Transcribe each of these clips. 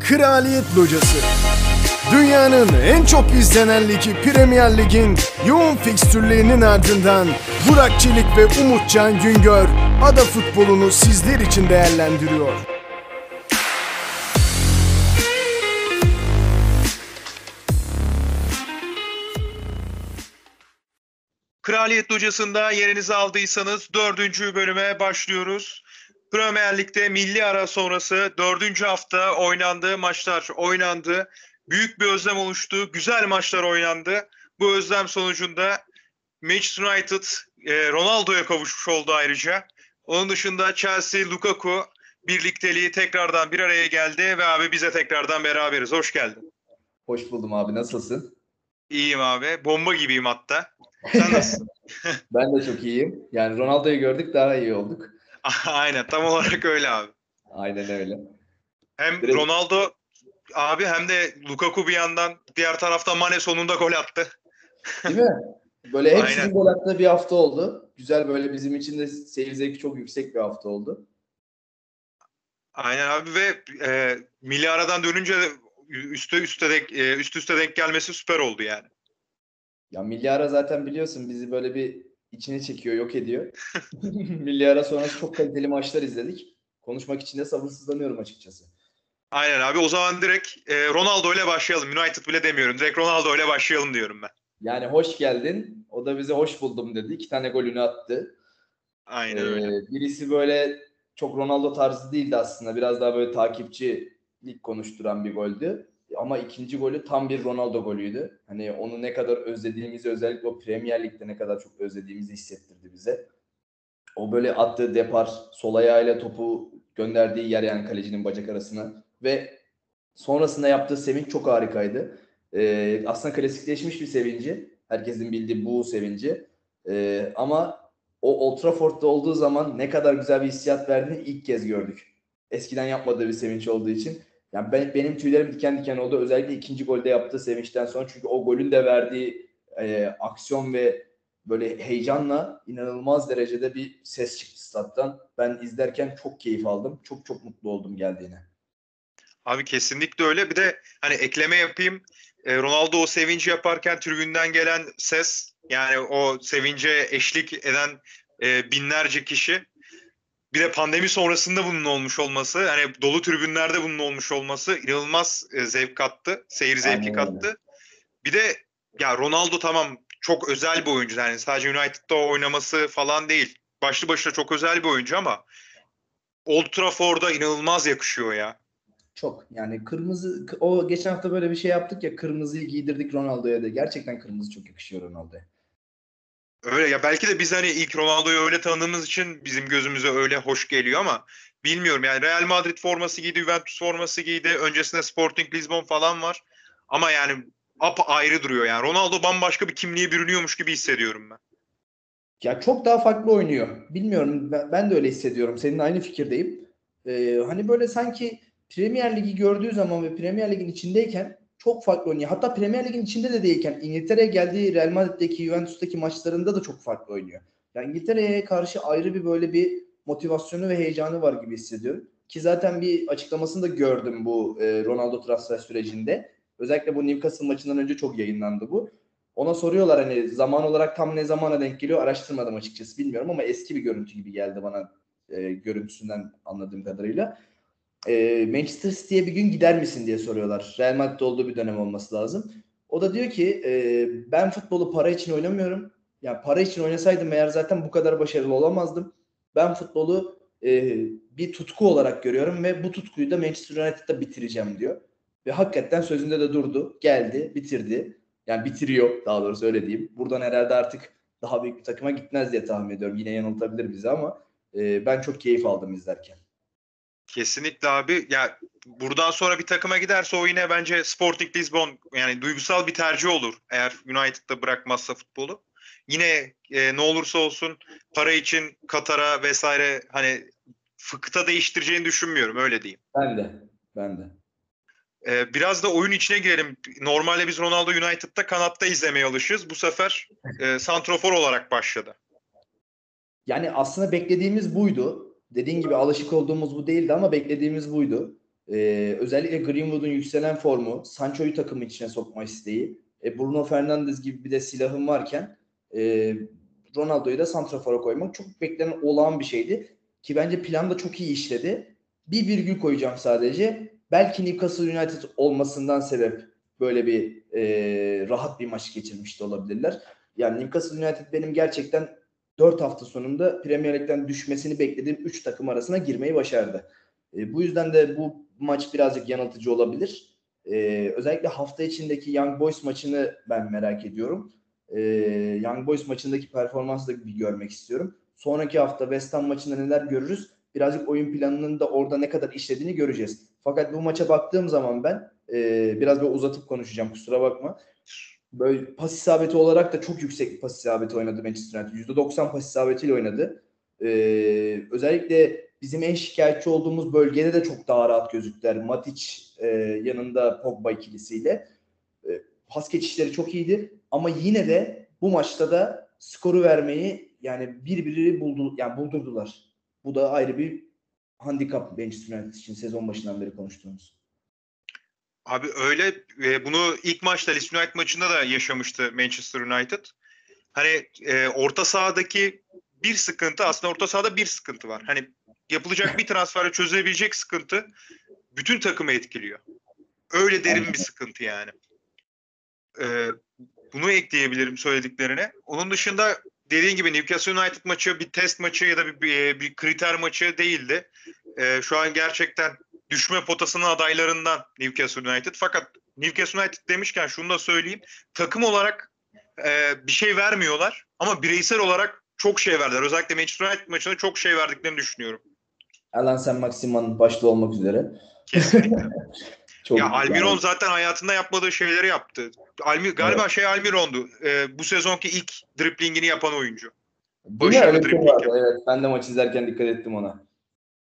Kraliyet Locası Dünyanın en çok izlenen ligi Premier Lig'in yoğun fikstürlerinin ardından Burak Çelik ve Umutcan Güngör ada futbolunu sizler için değerlendiriyor. Kraliyet Locası'nda yerinizi aldıysanız dördüncü bölüme başlıyoruz. Premier Lig'de milli ara sonrası dördüncü hafta oynandı, maçlar oynandı. Büyük bir özlem oluştu, güzel maçlar oynandı. Bu özlem sonucunda Manchester United e, Ronaldo'ya kavuşmuş oldu ayrıca. Onun dışında Chelsea, Lukaku birlikteliği tekrardan bir araya geldi ve abi bize tekrardan beraberiz. Hoş geldin. Hoş buldum abi. Nasılsın? İyiyim abi. Bomba gibiyim hatta. Sen nasılsın? ben de çok iyiyim. Yani Ronaldo'yu gördük daha iyi olduk. Aynen tam olarak öyle abi. Aynen öyle. Hem Direkt- Ronaldo abi hem de Lukaku bir yandan diğer tarafta Mane sonunda gol attı. Değil mi? Böyle hepsinin gol attığı bir hafta oldu. Güzel böyle bizim için de seyir zevki çok yüksek bir hafta oldu. Aynen abi ve e, milli aradan dönünce de üste üste denk, e, üst üste denk gelmesi süper oldu yani. Ya Milli Ara zaten biliyorsun bizi böyle bir içine çekiyor, yok ediyor. Milli Ara sonrası çok kaliteli maçlar izledik. Konuşmak için de sabırsızlanıyorum açıkçası. Aynen abi o zaman direkt e, Ronaldo ile başlayalım. United bile demiyorum. Direkt Ronaldo ile başlayalım diyorum ben. Yani hoş geldin. O da bize hoş buldum dedi. İki tane golünü attı. Aynen öyle. Ee, birisi böyle çok Ronaldo tarzı değildi aslında. Biraz daha böyle takipçilik konuşturan bir goldü. Ama ikinci golü tam bir Ronaldo golüydü. Hani onu ne kadar özlediğimizi özellikle o Premier Lig'de ne kadar çok özlediğimizi hissettirdi bize. O böyle attığı depar, sol ayağıyla topu gönderdiği yer yani kalecinin bacak arasına ve sonrasında yaptığı sevinç çok harikaydı. Ee, aslında klasikleşmiş bir sevinci. Herkesin bildiği bu sevinci. Ee, ama o Old Trafford'da olduğu zaman ne kadar güzel bir hissiyat verdiğini ilk kez gördük. Eskiden yapmadığı bir sevinç olduğu için. Yani ben, benim tüylerim diken diken oldu. Özellikle ikinci golde yaptığı sevinçten sonra. Çünkü o golün de verdiği e, aksiyon ve böyle heyecanla inanılmaz derecede bir ses çıktı stat'tan. Ben izlerken çok keyif aldım. Çok çok mutlu oldum geldiğine. Abi kesinlikle öyle. Bir de hani ekleme yapayım. E, Ronaldo o sevinci yaparken tribünden gelen ses yani o sevince eşlik eden e, binlerce kişi bir de pandemi sonrasında bunun olmuş olması hani dolu tribünlerde bunun olmuş olması inanılmaz e, zevk kattı. Seyir zevki Aynen öyle. kattı. Bir de ya Ronaldo tamam çok özel bir oyuncu. Yani sadece United'da oynaması falan değil. Başlı başına çok özel bir oyuncu ama Old Trafford'a inanılmaz yakışıyor ya. Çok yani kırmızı o geçen hafta böyle bir şey yaptık ya kırmızıyı giydirdik Ronaldo'ya da. Gerçekten kırmızı çok yakışıyor Ronaldo'ya. Öyle ya belki de biz hani ilk Ronaldo'yu öyle tanıdığımız için bizim gözümüze öyle hoş geliyor ama bilmiyorum yani Real Madrid forması giydi, Juventus forması giydi. Öncesinde Sporting Lisbon falan var. Ama yani apa ayrı duruyor yani. Ronaldo bambaşka bir kimliğe bürünüyormuş gibi hissediyorum ben. Ya çok daha farklı oynuyor. Bilmiyorum ben, de öyle hissediyorum. Seninle aynı fikirdeyim. Ee, hani böyle sanki Premier Ligi gördüğü zaman ve Premier Lig'in içindeyken çok farklı oynuyor. Hatta Premier Lig'in içinde de değilken İngiltere'ye geldiği Real Madrid'deki Juventus'taki maçlarında da çok farklı oynuyor. Yani İngiltere'ye karşı ayrı bir böyle bir motivasyonu ve heyecanı var gibi hissediyorum. Ki zaten bir açıklamasını da gördüm bu e, Ronaldo transfer sürecinde. Özellikle bu Newcastle maçından önce çok yayınlandı bu. Ona soruyorlar hani zaman olarak tam ne zamana denk geliyor araştırmadım açıkçası bilmiyorum ama eski bir görüntü gibi geldi bana e, görüntüsünden anladığım kadarıyla. E, Manchester City'ye bir gün gider misin diye soruyorlar. Real Madrid'de olduğu bir dönem olması lazım. O da diyor ki e, ben futbolu para için oynamıyorum. Yani para için oynasaydım eğer zaten bu kadar başarılı olamazdım. Ben futbolu e, bir tutku olarak görüyorum ve bu tutkuyu da Manchester United'da bitireceğim diyor. Ve hakikaten sözünde de durdu. Geldi, bitirdi. Yani bitiriyor daha doğrusu öyle diyeyim. Buradan herhalde artık daha büyük bir takıma gitmez diye tahmin ediyorum. Yine yanıltabilir bizi ama e, ben çok keyif aldım izlerken. Kesinlikle abi. Ya buradan sonra bir takıma giderse o yine bence Sporting Lisbon yani duygusal bir tercih olur eğer United'da bırakmazsa futbolu. Yine e, ne olursa olsun para için Katar'a vesaire hani fıkta değiştireceğini düşünmüyorum öyle diyeyim. Ben de. Ben de. Ee, biraz da oyun içine girelim. Normalde biz Ronaldo United'da kanatta izlemeye alışığız. Bu sefer e, santrofor olarak başladı. Yani aslında beklediğimiz buydu. Dediğin gibi alışık olduğumuz bu değildi ama beklediğimiz buydu. Ee, özellikle Greenwood'un yükselen formu, Sancho'yu takımın içine sokma isteği, e, Bruno Fernandes gibi bir de silahım varken e, Ronaldo'yu da santrafora koymak çok beklenen olağan bir şeydi. Ki bence plan da çok iyi işledi. Bir virgül koyacağım sadece. Belki Newcastle United olmasından sebep böyle bir e, rahat bir maç geçirmiş de olabilirler. Yani Newcastle United benim gerçekten 4 hafta sonunda Premier Lig'den düşmesini beklediğim 3 takım arasına girmeyi başardı. E, bu yüzden de bu maç birazcık yanıltıcı olabilir. E, özellikle hafta içindeki Young Boys maçını ben merak ediyorum. E, Young Boys maçındaki performansı da bir görmek istiyorum. Sonraki hafta West Ham maçında neler görürüz? Birazcık oyun planının da orada ne kadar işlediğini göreceğiz. Fakat bu maça baktığım zaman ben e, biraz böyle uzatıp konuşacağım kusura bakma. Böyle pas isabeti olarak da çok yüksek bir pas isabeti oynadı Manchester United. %90 pas isabetiyle oynadı. Ee, özellikle bizim en şikayetçi olduğumuz bölgede de çok daha rahat gözüktüler. Matic e, yanında Pogba ikilisiyle. E, pas geçişleri çok iyiydi ama yine de bu maçta da skoru vermeyi yani birbiri buldu yani buldurdular. Bu da ayrı bir handikap Manchester United için sezon başından beri konuştuğumuz. Abi öyle e, bunu ilk maçta Leeds United maçında da yaşamıştı Manchester United. Hani e, orta sahadaki bir sıkıntı aslında orta sahada bir sıkıntı var. Hani yapılacak bir transferle çözülebilecek sıkıntı bütün takımı etkiliyor. Öyle derin bir sıkıntı yani. E, bunu ekleyebilirim söylediklerine. Onun dışında dediğin gibi Newcastle United maçı bir test maçı ya da bir, bir, bir kriter maçı değildi. E, şu an gerçekten düşme potasının adaylarından Newcastle United. Fakat Newcastle United demişken şunu da söyleyeyim. Takım olarak e, bir şey vermiyorlar ama bireysel olarak çok şey verdiler. Özellikle Manchester United maçında çok şey verdiklerini düşünüyorum. Alan Sen Maximan başta olmak üzere. Kesinlikle. Çok ya Almiron yani, zaten hayatında yapmadığı şeyleri yaptı. Almi, galiba Evet. şey Almiron'du. E, bu sezonki ilk driplingini yapan oyuncu. Başarılı bir şey Evet, ben de maç izlerken dikkat ettim ona.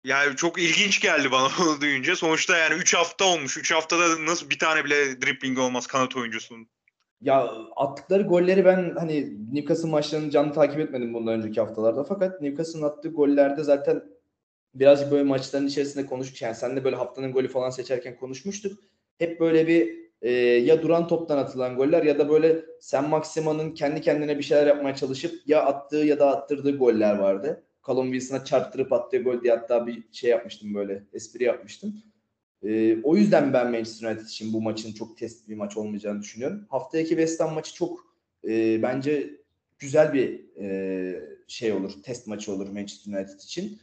Yani çok ilginç geldi bana onu duyunca. Sonuçta yani 3 hafta olmuş. 3 haftada nasıl bir tane bile dribbling olmaz kanat oyuncusunun. Ya attıkları golleri ben hani Newcastle maçlarını canlı takip etmedim bundan önceki haftalarda. Fakat Newcastle'ın attığı gollerde zaten birazcık böyle maçların içerisinde konuştuk. Yani sen de böyle haftanın golü falan seçerken konuşmuştuk. Hep böyle bir e, ya duran toptan atılan goller ya da böyle Sen Maxima'nın kendi kendine bir şeyler yapmaya çalışıp ya attığı ya da attırdığı goller vardı. Callum Wilson'a çarptırıp attığı gol diye hatta bir şey yapmıştım böyle espri yapmıştım. Ee, o yüzden ben Manchester United için bu maçın çok test bir maç olmayacağını düşünüyorum. Haftaki West Ham maçı çok e, bence güzel bir e, şey olur, test maçı olur Manchester United için.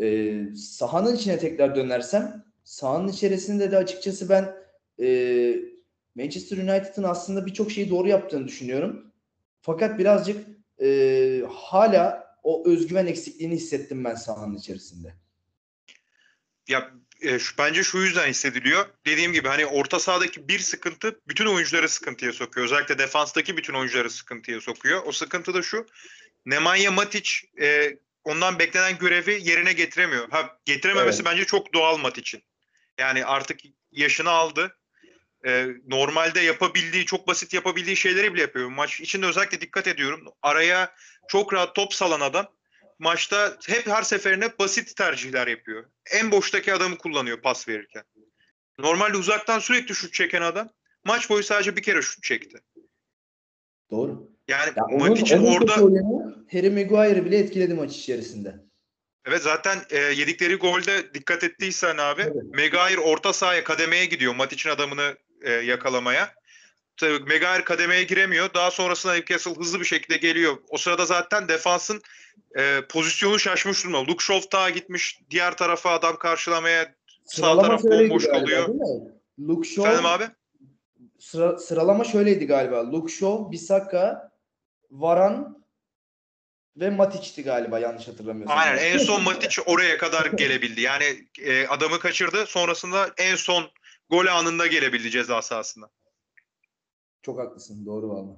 E, sahanın içine tekrar dönersem, sahanın içerisinde de açıkçası ben e, Manchester United'ın aslında birçok şeyi doğru yaptığını düşünüyorum. Fakat birazcık e, hala o özgüven eksikliğini hissettim ben sahanın içerisinde. Ya e, şu, bence şu yüzden hissediliyor. Dediğim gibi hani orta sahadaki bir sıkıntı bütün oyuncuları sıkıntıya sokuyor. Özellikle defanstaki bütün oyuncuları sıkıntıya sokuyor. O sıkıntı da şu. Nemanja Matic e, ondan beklenen görevi yerine getiremiyor. Ha getirememesi bence çok doğal Matic'in. Yani artık yaşını aldı. E, normalde yapabildiği, çok basit yapabildiği şeyleri bile yapıyor. Maç içinde özellikle dikkat ediyorum. Araya çok rahat top salan adam maçta hep her seferinde basit tercihler yapıyor. En boştaki adamı kullanıyor pas verirken. Normalde uzaktan sürekli şut çeken adam maç boyu sadece bir kere şut çekti. Doğru. Yani Ya onun, Matic'in onun orada Harry Maguire'ı bile etkiledi maç içerisinde. evet zaten e, yedikleri golde dikkat ettiysen abi Evet. Maguire orta sahaya kademeye gidiyor Matic'in adamını e, yakalamaya. Tabii Maguire kademeye giremiyor. Daha sonrasında Newcastle hızlı bir şekilde geliyor. O sırada zaten defansın e, pozisyonu şaşmış durumda. Luke Shaw daha gitmiş diğer tarafa adam karşılamaya Sıralama taraf şöyleydi bomboş mi? Luke Shaw, Efendim abi? sıra- sıralama şöyleydi galiba. Luke Shaw, Bisaka, Varan ve Matic'ti galiba yanlış hatırlamıyorsam. Aynen en son Matic oraya kadar gelebildi. Yani e, adamı kaçırdı. Sonrasında en son gol anında gelebildi ceza sahasına. Çok haklısın. Doğru valla.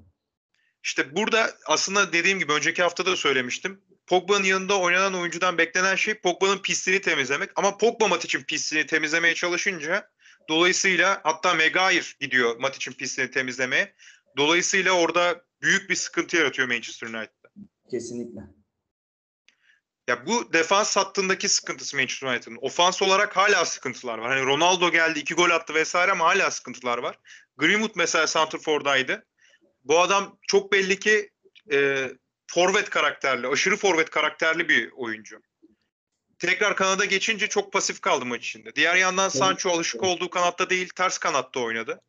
İşte burada aslında dediğim gibi önceki hafta da söylemiştim. Pogba'nın yanında oynanan oyuncudan beklenen şey Pogba'nın pisliğini temizlemek. Ama Pogba Matic'in pisliğini temizlemeye çalışınca dolayısıyla hatta Maguire gidiyor Matic'in pisliğini temizlemeye. Dolayısıyla orada büyük bir sıkıntı yaratıyor Manchester United. Kesinlikle. Ya bu defans hattındaki sıkıntısı Manchester United'ın. Ofans olarak hala sıkıntılar var. Hani Ronaldo geldi, iki gol attı vesaire ama hala sıkıntılar var. Greenwood mesela Santrfor'daydı. Bu adam çok belli ki e, forvet karakterli, aşırı forvet karakterli bir oyuncu. Tekrar kanada geçince çok pasif kaldı maç içinde. Diğer yandan Sancho alışık olduğu kanatta değil, ters kanatta oynadı.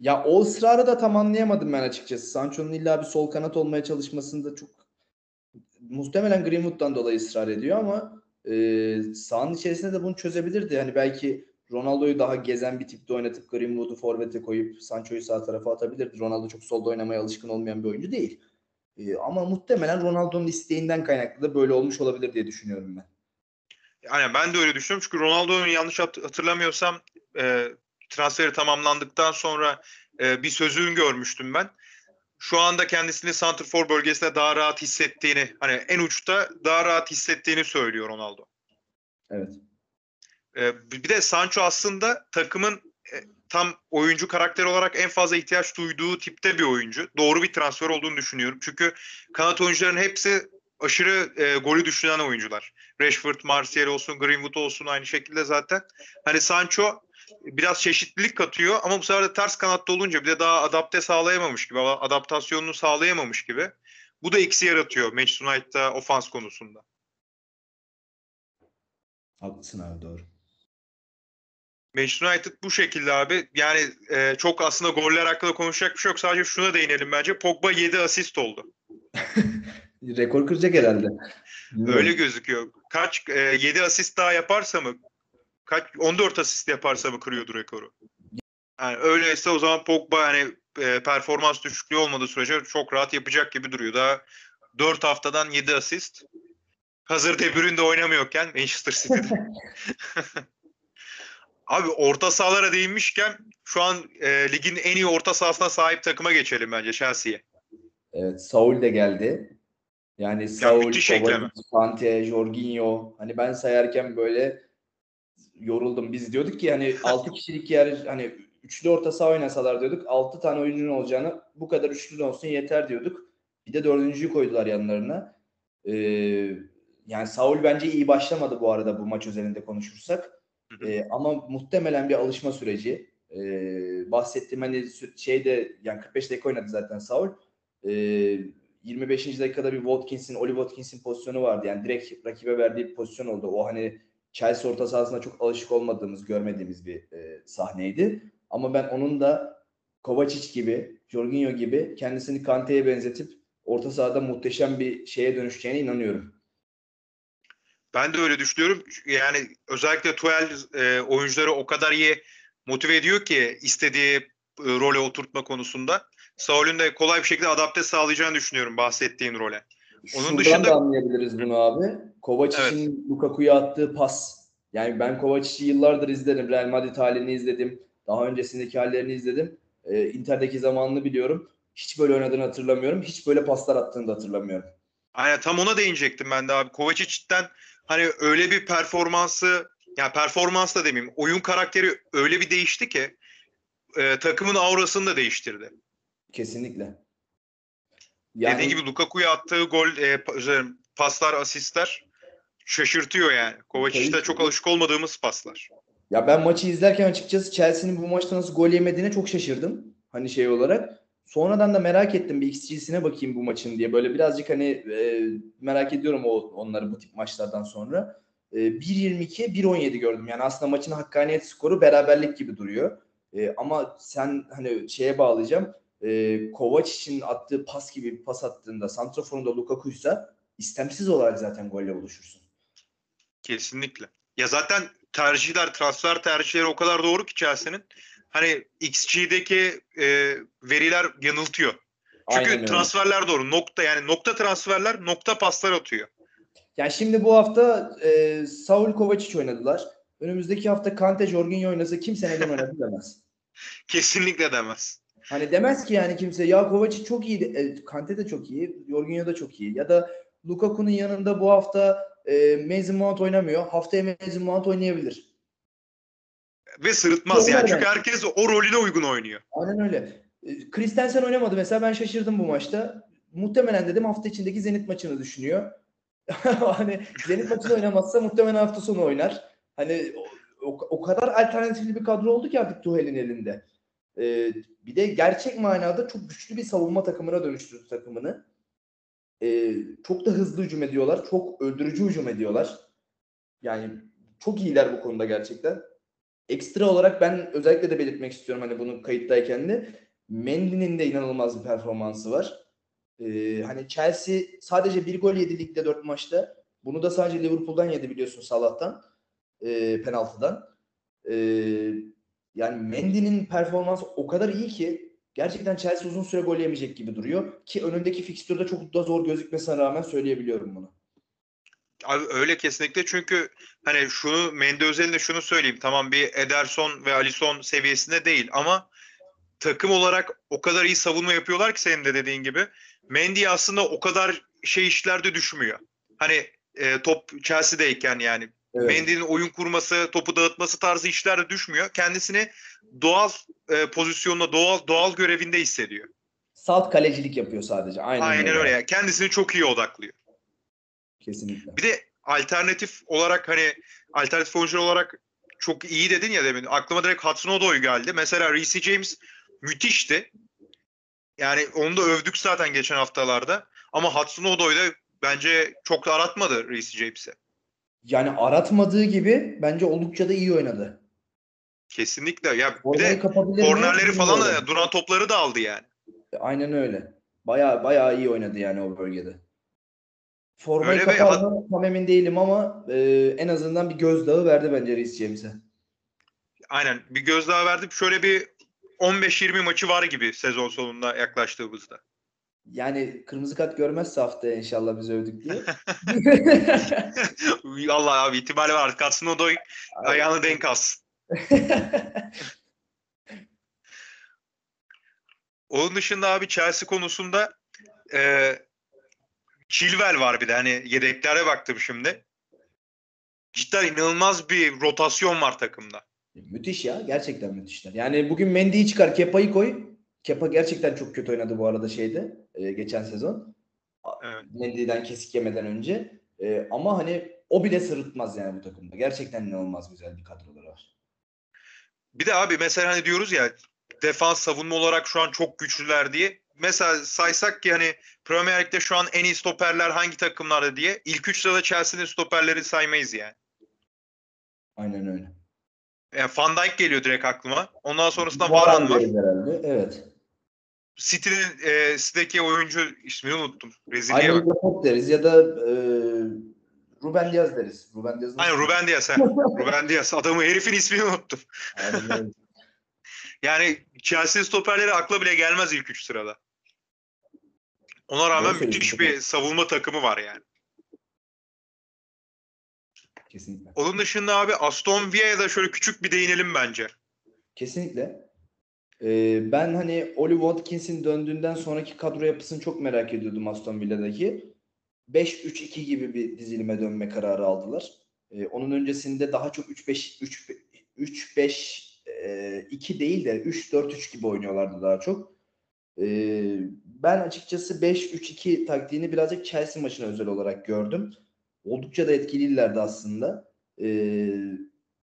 Ya o ısrarı da tam anlayamadım ben açıkçası. Sancho'nun illa bir sol kanat olmaya çalışmasında çok muhtemelen Greenwood'dan dolayı ısrar ediyor ama e, sahanın içerisinde de bunu çözebilirdi. Hani belki Ronaldo'yu daha gezen bir tipte oynatıp Greenwood'u forvete koyup Sancho'yu sağ tarafa atabilirdi. Ronaldo çok solda oynamaya alışkın olmayan bir oyuncu değil. E, ama muhtemelen Ronaldo'nun isteğinden kaynaklı da böyle olmuş olabilir diye düşünüyorum ben. Yani ben de öyle düşünüyorum çünkü Ronaldo'nun yanlış hatırlamıyorsam e, transferi tamamlandıktan sonra e, bir sözünü görmüştüm ben. Şu anda kendisini Santrfor bölgesinde daha rahat hissettiğini, hani en uçta daha rahat hissettiğini söylüyor Ronaldo. Evet. E, bir de Sancho aslında takımın e, tam oyuncu karakter olarak en fazla ihtiyaç duyduğu tipte bir oyuncu. Doğru bir transfer olduğunu düşünüyorum. Çünkü kanat oyuncuların hepsi aşırı e, golü düşünen oyuncular. Rashford, Martial olsun, Greenwood olsun aynı şekilde zaten. Hani Sancho biraz çeşitlilik katıyor ama bu sefer de ters kanatta olunca bir de daha adapte sağlayamamış gibi, adaptasyonunu sağlayamamış gibi. Bu da eksi yaratıyor Manchester United'da ofans konusunda. Haklısın abi doğru. Manchester United bu şekilde abi. Yani e, çok aslında goller hakkında konuşacak bir şey yok. Sadece şuna değinelim bence. Pogba 7 asist oldu. Rekor kıracak herhalde. Öyle gözüküyor. Kaç e, 7 asist daha yaparsa mı? Kaç 14 asist yaparsa mı kırıyordu rekoru? Yani öyleyse o zaman Pogba yani e, performans düşüklüğü olmadığı sürece çok rahat yapacak gibi duruyor. Daha 4 haftadan 7 asist. Hazır De Bruyne de oynamıyorken Manchester City'de. Abi orta sahalara değinmişken şu an e, ligin en iyi orta sahasına sahip takıma geçelim bence Chelsea'ye. Evet Saul de geldi. Yani Saul, Kovacic, Kante, Jorginho. Hani ben sayarken böyle yoruldum. Biz diyorduk ki hani 6 kişilik yer hani üçlü orta saha oynasalar diyorduk. 6 tane oyuncunun olacağını bu kadar üçlü olsun yeter diyorduk. Bir de dördüncüyü koydular yanlarına. Ee, yani Saul bence iyi başlamadı bu arada bu maç üzerinde konuşursak. Ee, ama muhtemelen bir alışma süreci. Ee, bahsettiğim hani şeyde yani 45 dakika oynadı zaten Saul. Ee, 25. dakikada bir Watkins'in, Oli Watkins'in pozisyonu vardı. Yani direkt rakibe verdiği bir pozisyon oldu. O hani Chelsea orta sahasında çok alışık olmadığımız, görmediğimiz bir e, sahneydi. Ama ben onun da Kovacic gibi, Jorginho gibi kendisini Kante'ye benzetip orta sahada muhteşem bir şeye dönüşeceğine inanıyorum. Ben de öyle düşünüyorum. Yani özellikle Tuel e, oyuncuları o kadar iyi motive ediyor ki istediği e, role oturtma konusunda. Saul'ün de kolay bir şekilde adapte sağlayacağını düşünüyorum bahsettiğin role. Onun Şuradan dışında da anlayabiliriz bunu abi. Kovacic'in evet. Lukaku'ya attığı pas. Yani ben Kovacic'i yıllardır izledim. Real Madrid halini izledim. Daha öncesindeki hallerini izledim. Ee, Inter'deki zamanını biliyorum. Hiç böyle oynadığını hatırlamıyorum. Hiç böyle paslar attığını da hatırlamıyorum. Aynen tam ona değinecektim ben de abi. Kovacic'ten hani öyle bir performansı yani performans da demeyeyim oyun karakteri öyle bir değişti ki e, takımın aurasını da değiştirdi. Kesinlikle. Yani, Dediği gibi Lukaku'ya attığı gol, e, paslar, asistler şaşırtıyor yani. Kovacic'te çok alışık olmadığımız paslar. Ya ben maçı izlerken açıkçası Chelsea'nin bu maçta nasıl gol yemediğine çok şaşırdım. Hani şey olarak. Sonradan da merak ettim bir XG'sine bakayım bu maçın diye. Böyle birazcık hani e, merak ediyorum o onları bu tip maçlardan sonra. E, 1.22, 1.17 gördüm. Yani aslında maçın hakkaniyet skoru beraberlik gibi duruyor. E, ama sen hani şeye bağlayacağım e, Kovacic'in attığı pas gibi bir pas attığında Santrafor'un da Lukaku'ysa istemsiz olarak zaten golle buluşursun. Kesinlikle. Ya zaten tercihler, transfer tercihleri o kadar doğru ki Chelsea'nin. Hani XG'deki e, veriler yanıltıyor. Çünkü Aynen transferler doğru. Nokta yani nokta transferler nokta paslar atıyor. Yani şimdi bu hafta e, Saul Kovacic oynadılar. Önümüzdeki hafta Kante Jorginho oynasa kimse neden oynadı demez. Kesinlikle demez. Hani demez ki yani kimse ya Kovacic çok iyi, e, Kante de çok iyi, Jorginho da çok iyi. Ya da Lukaku'nun yanında bu hafta e, Mason Mount oynamıyor. Haftaya Mason Mount oynayabilir. Ve sırıtmaz yani çünkü herkes o rolüne uygun oynuyor. Aynen öyle. E, Christensen oynamadı mesela ben şaşırdım bu maçta. Muhtemelen dedim hafta içindeki Zenit maçını düşünüyor. hani Zenit maçını oynamazsa muhtemelen hafta sonu oynar. Hani o, o, o kadar alternatifli bir kadro oldu ki artık Tuhel'in elinde. Ee, bir de gerçek manada çok güçlü bir savunma takımına dönüştürdü takımını. Ee, çok da hızlı hücum ediyorlar. Çok öldürücü hücum ediyorlar. Yani çok iyiler bu konuda gerçekten. Ekstra olarak ben özellikle de belirtmek istiyorum hani bunu kayıttayken de Mendy'nin de inanılmaz bir performansı var. Ee, hani Chelsea sadece bir gol yedi ligde dört maçta. Bunu da sadece Liverpool'dan yedi biliyorsun Salah'tan. E, penaltıdan. E, yani Mendy'nin performansı o kadar iyi ki gerçekten Chelsea uzun süre gol yemeyecek gibi duruyor. Ki önündeki fikstürde çok da zor gözükmesine rağmen söyleyebiliyorum bunu. Abi öyle kesinlikle çünkü hani şunu Mendy özelinde şunu söyleyeyim. Tamam bir Ederson ve Alisson seviyesinde değil ama takım olarak o kadar iyi savunma yapıyorlar ki senin de dediğin gibi. Mendy aslında o kadar şey işlerde düşmüyor. Hani e, top Chelsea'deyken yani evet. Mendy'nin oyun kurması, topu dağıtması tarzı işlerde düşmüyor. Kendisini doğal e, pozisyonda, doğal doğal görevinde hissediyor. Salt kalecilik yapıyor sadece. Aynen, Aynen öyle. öyle. Kendisini çok iyi odaklıyor. Kesinlikle. Bir de alternatif olarak hani alternatif oyuncu olarak çok iyi dedin ya demin. Aklıma direkt Hudson Odoi geldi. Mesela Reece James müthişti. Yani onu da övdük zaten geçen haftalarda. Ama Hudson Odoi da bence çok da aratmadı Reece James'e. Yani aratmadığı gibi bence oldukça da iyi oynadı. Kesinlikle. Ya bir de kornerleri falan da duran topları da aldı yani. Aynen öyle. Baya baya iyi oynadı yani o bölgede. Formayı kapar mı tam emin değilim ama e, en azından bir gözdağı verdi bence Reece James'e. Aynen bir gözdağı verdi. Şöyle bir 15-20 maçı var gibi sezon sonunda yaklaştığımızda. Yani kırmızı kart görmezse haftaya inşallah biz övdük diye. Allah abi ihtimali var. Katsın o da ayağını denk alsın. Onun dışında abi Chelsea konusunda e, Chilwell var bir de hani yedeklere baktım şimdi. Cidden inanılmaz bir rotasyon var takımda. Müthiş ya. Gerçekten müthişler. Yani bugün Mendy'yi çıkar, Kepa'yı koy. Kepa gerçekten çok kötü oynadı bu arada şeyde. E, geçen sezon. Evet. Mendy'den kesik yemeden önce. E, ama hani o bile sırıtmaz yani bu takımda. Gerçekten inanılmaz güzel bir kadroları var. Bir de abi mesela hani diyoruz ya defans savunma olarak şu an çok güçlüler diye. Mesela saysak ki hani Premier Lig'de şu an en iyi stoperler hangi takımlarda diye ilk üç sırada Chelsea'nin stoperleri saymayız yani. Aynen öyle. Yani Van Dijk geliyor direkt aklıma. Ondan sonrasında Varane var. Herhalde. Evet. City'nin e, City'deki oyuncu ismini unuttum. Rezilliğe Aynen bak. deriz ya da e, Ruben Diaz deriz. Ruben Diaz Aynen Ruben Diaz. He. Ruben Diaz. Adamı herifin ismini unuttum. yani Chelsea stoperleri akla bile gelmez ilk üç sırada. Ona rağmen müthiş bir savunma takımı var yani. Kesinlikle. Onun dışında abi Aston Villa'ya da şöyle küçük bir değinelim bence. Kesinlikle. Ee, ben hani Oli Watkins'in döndüğünden sonraki kadro yapısını çok merak ediyordum Aston Villa'daki. 5-3-2 gibi bir dizilime dönme kararı aldılar. Ee, onun öncesinde daha çok 3-5 3-5 2 değil de 3-4-3 gibi oynuyorlardı daha çok. Ee, ben açıkçası 5-3-2 taktiğini birazcık Chelsea maçına özel olarak gördüm oldukça da etkiliydilerdi aslında. Ee,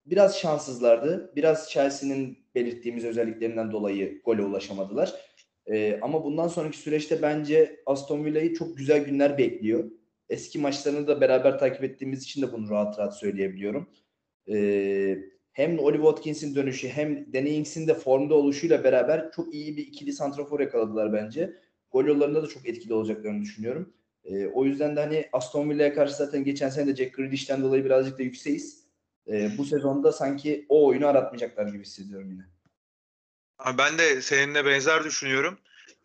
biraz şanssızlardı. Biraz Chelsea'nin belirttiğimiz özelliklerinden dolayı gole ulaşamadılar. Ee, ama bundan sonraki süreçte bence Aston Villa'yı çok güzel günler bekliyor. Eski maçlarını da beraber takip ettiğimiz için de bunu rahat rahat söyleyebiliyorum. Ee, hem Oli Watkins'in dönüşü hem Danny Ings'in de formda oluşuyla beraber çok iyi bir ikili santrafor yakaladılar bence. Gol yollarında da çok etkili olacaklarını düşünüyorum. E, o yüzden de hani Aston Villa'ya karşı zaten geçen sene de Jack Grealish'ten dolayı birazcık da yükseğiz. E, bu sezonda sanki o oyunu aratmayacaklar gibi hissediyorum yine. Ben de seninle benzer düşünüyorum.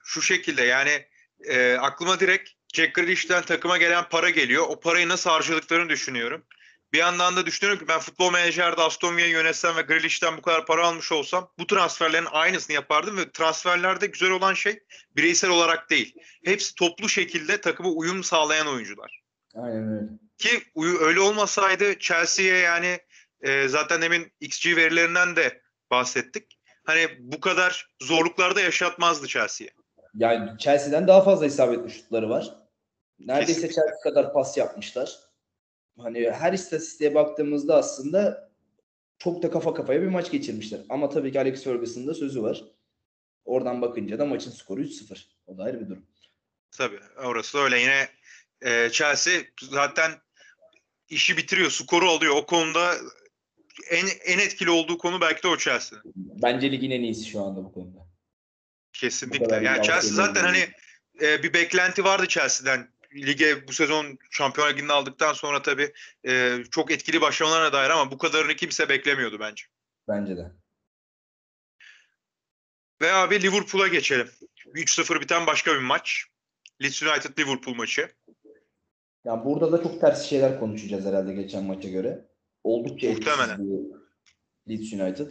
Şu şekilde yani e, aklıma direkt Jack Grealish'ten takıma gelen para geliyor. O parayı nasıl harcadıklarını düşünüyorum. Bir yandan da düşünüyorum ki ben futbol menajerde Aston Villa'yı yönetsem ve Grealish'ten bu kadar para almış olsam bu transferlerin aynısını yapardım ve transferlerde güzel olan şey bireysel olarak değil. Hepsi toplu şekilde takıma uyum sağlayan oyuncular. Aynen öyle. Ki öyle olmasaydı Chelsea'ye yani e, zaten demin XG verilerinden de bahsettik. Hani bu kadar zorluklarda yaşatmazdı Chelsea'ye. Yani Chelsea'den daha fazla isabetli şutları var. Neredeyse Kesinlikle. Chelsea kadar pas yapmışlar. Hani her istatistiğe baktığımızda aslında çok da kafa kafaya bir maç geçirmişler. Ama tabii ki Alex Ferguson'ın da sözü var. Oradan bakınca da maçın skoru 3-0. O da ayrı bir durum. Tabii orası da öyle. Yine e, Chelsea zaten işi bitiriyor, skoru alıyor. O konuda en en etkili olduğu konu belki de o Chelsea'nin. Bence ligin en iyisi şu anda bu konuda. Bu Kesinlikle. kadar Yani Chelsea zaten hani e, bir beklenti vardı Chelsea'den. Lige bu sezon Şampiyonlar Ligi'ni aldıktan sonra tabii e, çok etkili başlamalarına dair ama bu kadarını kimse beklemiyordu bence. Bence de. Ve abi Liverpool'a geçelim. 3-0 biten başka bir maç. Leeds United Liverpool maçı. Yani burada da çok ters şeyler konuşacağız herhalde geçen maça göre. Oldukça Muhtemelen. Leeds United.